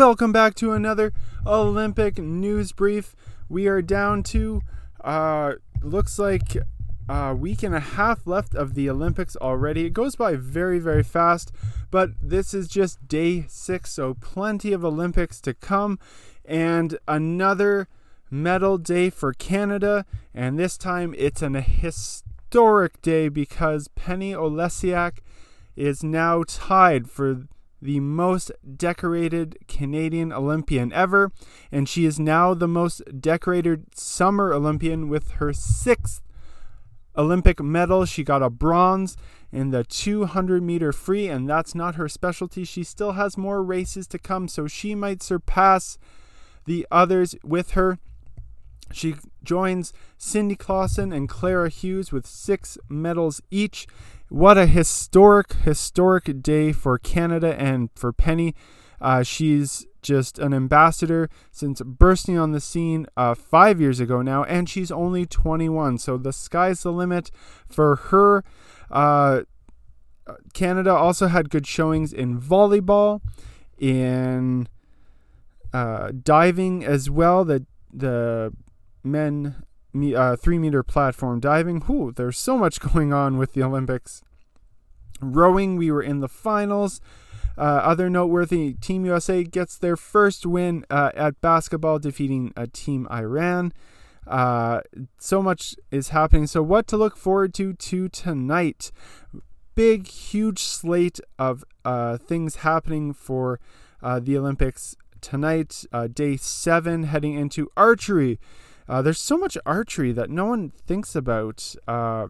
Welcome back to another Olympic news brief. We are down to uh looks like a week and a half left of the Olympics already. It goes by very very fast, but this is just day 6, so plenty of Olympics to come and another medal day for Canada, and this time it's an historic day because Penny Oleksiak is now tied for the most decorated Canadian Olympian ever, and she is now the most decorated summer Olympian with her sixth Olympic medal. She got a bronze in the 200 meter free, and that's not her specialty. She still has more races to come, so she might surpass the others with her. She joins Cindy Klassen and Clara Hughes with six medals each. What a historic, historic day for Canada and for Penny. Uh, she's just an ambassador since bursting on the scene uh, five years ago now, and she's only 21. So the sky's the limit for her. Uh, Canada also had good showings in volleyball, in uh, diving as well. The the men uh, three meter platform diving. Whew, there's so much going on with the Olympics. Rowing, we were in the finals. Uh, other noteworthy, Team USA gets their first win uh, at basketball, defeating a Team Iran. Uh, so much is happening. So, what to look forward to to tonight? Big, huge slate of uh, things happening for uh, the Olympics tonight. Day seven, heading into archery. Uh, there's so much archery that no one thinks about. Uh,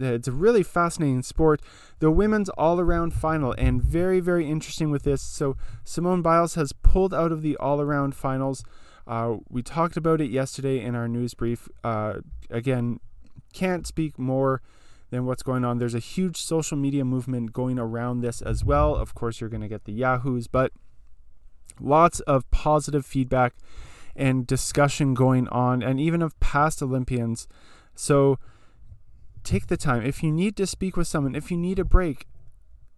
it's a really fascinating sport. The women's all around final, and very, very interesting with this. So, Simone Biles has pulled out of the all around finals. Uh, we talked about it yesterday in our news brief. Uh, again, can't speak more than what's going on. There's a huge social media movement going around this as well. Of course, you're going to get the Yahoos, but lots of positive feedback and discussion going on, and even of past Olympians. So take the time. If you need to speak with someone, if you need a break,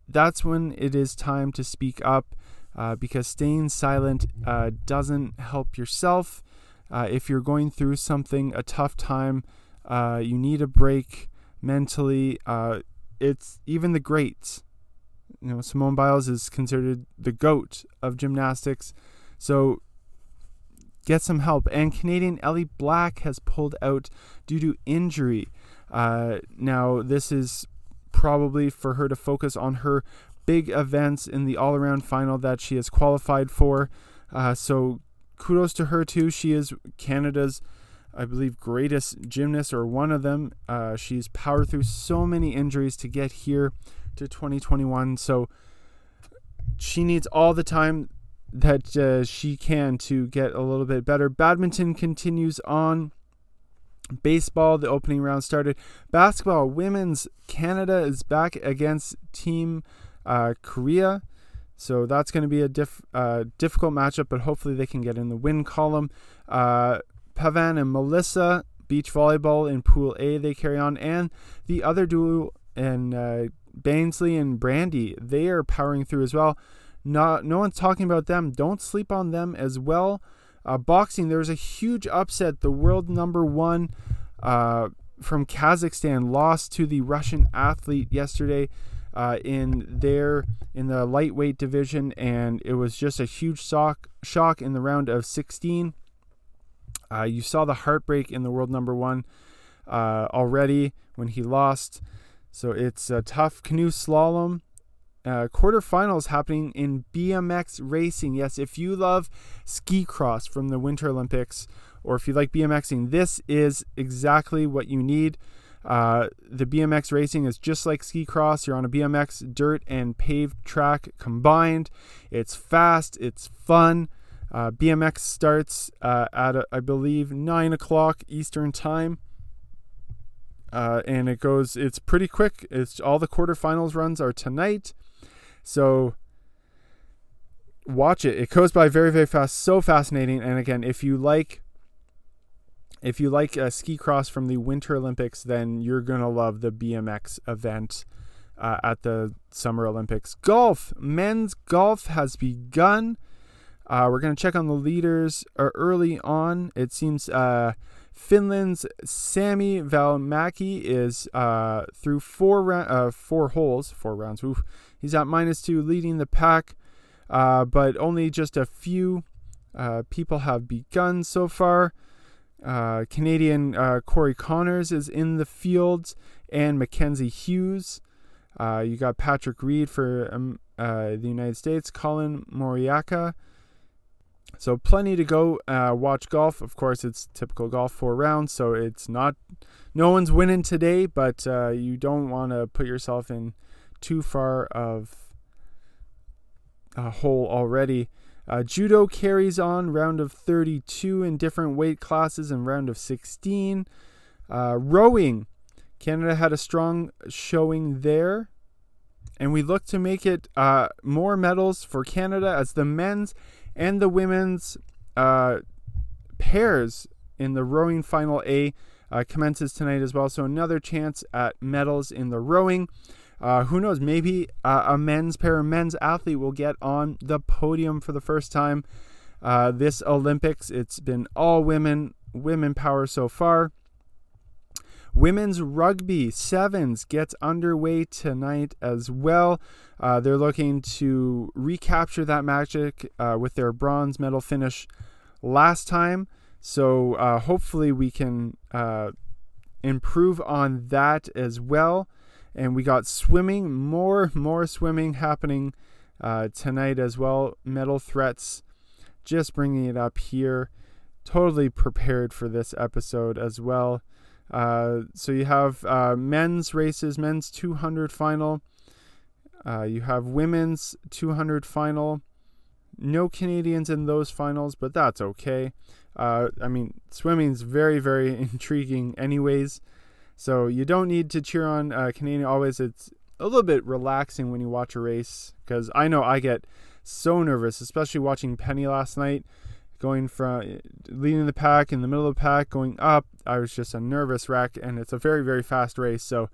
that's when it is time to speak up uh, because staying silent uh, doesn't help yourself. Uh, if you're going through something, a tough time, uh, you need a break mentally. Uh, it's even the greats. You know, Simone Biles is considered the goat of gymnastics. So get some help. And Canadian Ellie Black has pulled out due to injury. Uh, now, this is probably for her to focus on her big events in the all around final that she has qualified for. Uh, so, kudos to her, too. She is Canada's, I believe, greatest gymnast, or one of them. Uh, she's powered through so many injuries to get here to 2021. So, she needs all the time that uh, she can to get a little bit better. Badminton continues on. Baseball, the opening round started. Basketball, women's Canada is back against Team uh, Korea. So that's going to be a diff, uh, difficult matchup, but hopefully they can get in the win column. Uh, Pavan and Melissa, beach volleyball in Pool A, they carry on. And the other duo, and uh, Bansley and Brandie, they are powering through as well. Not, no one's talking about them. Don't sleep on them as well. Uh, boxing, there was a huge upset. The world number one uh, from Kazakhstan lost to the Russian athlete yesterday uh, in there in the lightweight division, and it was just a huge shock shock in the round of 16. Uh, you saw the heartbreak in the world number one uh, already when he lost. So it's a tough canoe slalom uh, quarterfinals happening in BMX racing. Yes, if you love ski cross from the Winter Olympics, or if you like BMXing, this is exactly what you need. Uh, the BMX racing is just like ski cross. You're on a BMX dirt and paved track combined. It's fast, it's fun. Uh, BMX starts uh, at, I believe, 9 o'clock Eastern Time. Uh, and it goes, it's pretty quick. It's all the quarterfinals runs are tonight. So watch it. It goes by very very fast, so fascinating. And again, if you like if you like uh, ski cross from the Winter Olympics, then you're gonna love the BMX event uh, at the Summer Olympics. Golf, men's golf has begun. Uh, we're to check on the leaders uh, early on. It seems uh, Finland's Sami Välimäki is uh, through four ra- four holes, four rounds. Oof. He's at minus two, leading the pack, uh, but only just a few people have begun so far. Canadian Corey Conners is in the field, and Mackenzie Hughes. you got Patrick Reed for um, the United States, Collin Morikawa so plenty to go. Uh, watch golf. Of course, it's typical golf four rounds, so it's not. No one's winning today, but uh, you don't want to put yourself in too far of a hole already. Uh, judo carries on round of 32 in different weight classes and round of 16. Uh, rowing, Canada had a strong showing there, and we look to make it uh, more medals for Canada as the men's and the women's uh, pairs in the rowing final A uh, commences tonight as well. So another chance at medals in the rowing. Uh, who knows? Maybe uh, a men's pair, a men's athlete will get on the podium for the first time uh, this Olympics. It's been all women, women power so far. Women's rugby sevens gets underway tonight as well. Uh, they're looking to recapture that magic uh, with their bronze medal finish last time. So uh, hopefully we can improve on that as well. And we got swimming, more more swimming happening uh, tonight as well. Medal threats, just bringing it up here. Totally prepared for this episode as well. Uh, so you have uh, men's races, men's 200 final. Uh, you have women's 200 final. No Canadians in those finals, but that's okay. Uh, I mean, swimming's very, very intriguing, anyways. So you don't need to cheer on uh, Canadian always. It's a little bit relaxing when you watch a race because I know I get so nervous, especially watching Penny last night going from leading the pack in the middle of the pack going up i was just a nervous wreck and it's a very very fast race so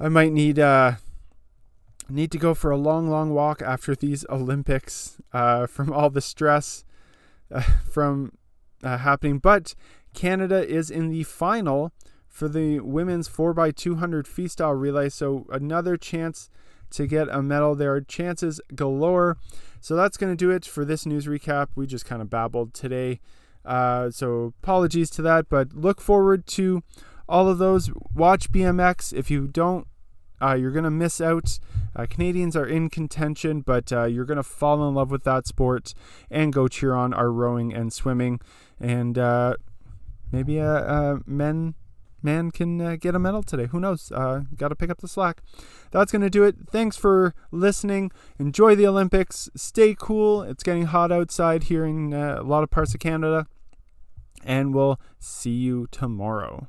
i might need uh need to go for a long long walk after these olympics uh from all the stress uh, from uh, happening but canada is in the final for the women's 4x200 freestyle relay so another chance to get a medal there are chances galore so that's going to do it for this news recap. We just kind of babbled today. Uh, so apologies to that, but look forward to all of those. Watch BMX. If you don't, uh, you're going to miss out. Uh, Canadians are in contention, but uh, you're going to fall in love with that sport and go cheer on our rowing and swimming. And uh, maybe a, a men man can uh, get a medal today. Who knows? Uh, Got to pick up the slack. That's going to do it. Thanks for listening. Enjoy the Olympics. Stay cool. It's getting hot outside here in uh, a lot of parts of Canada. And we'll see you tomorrow.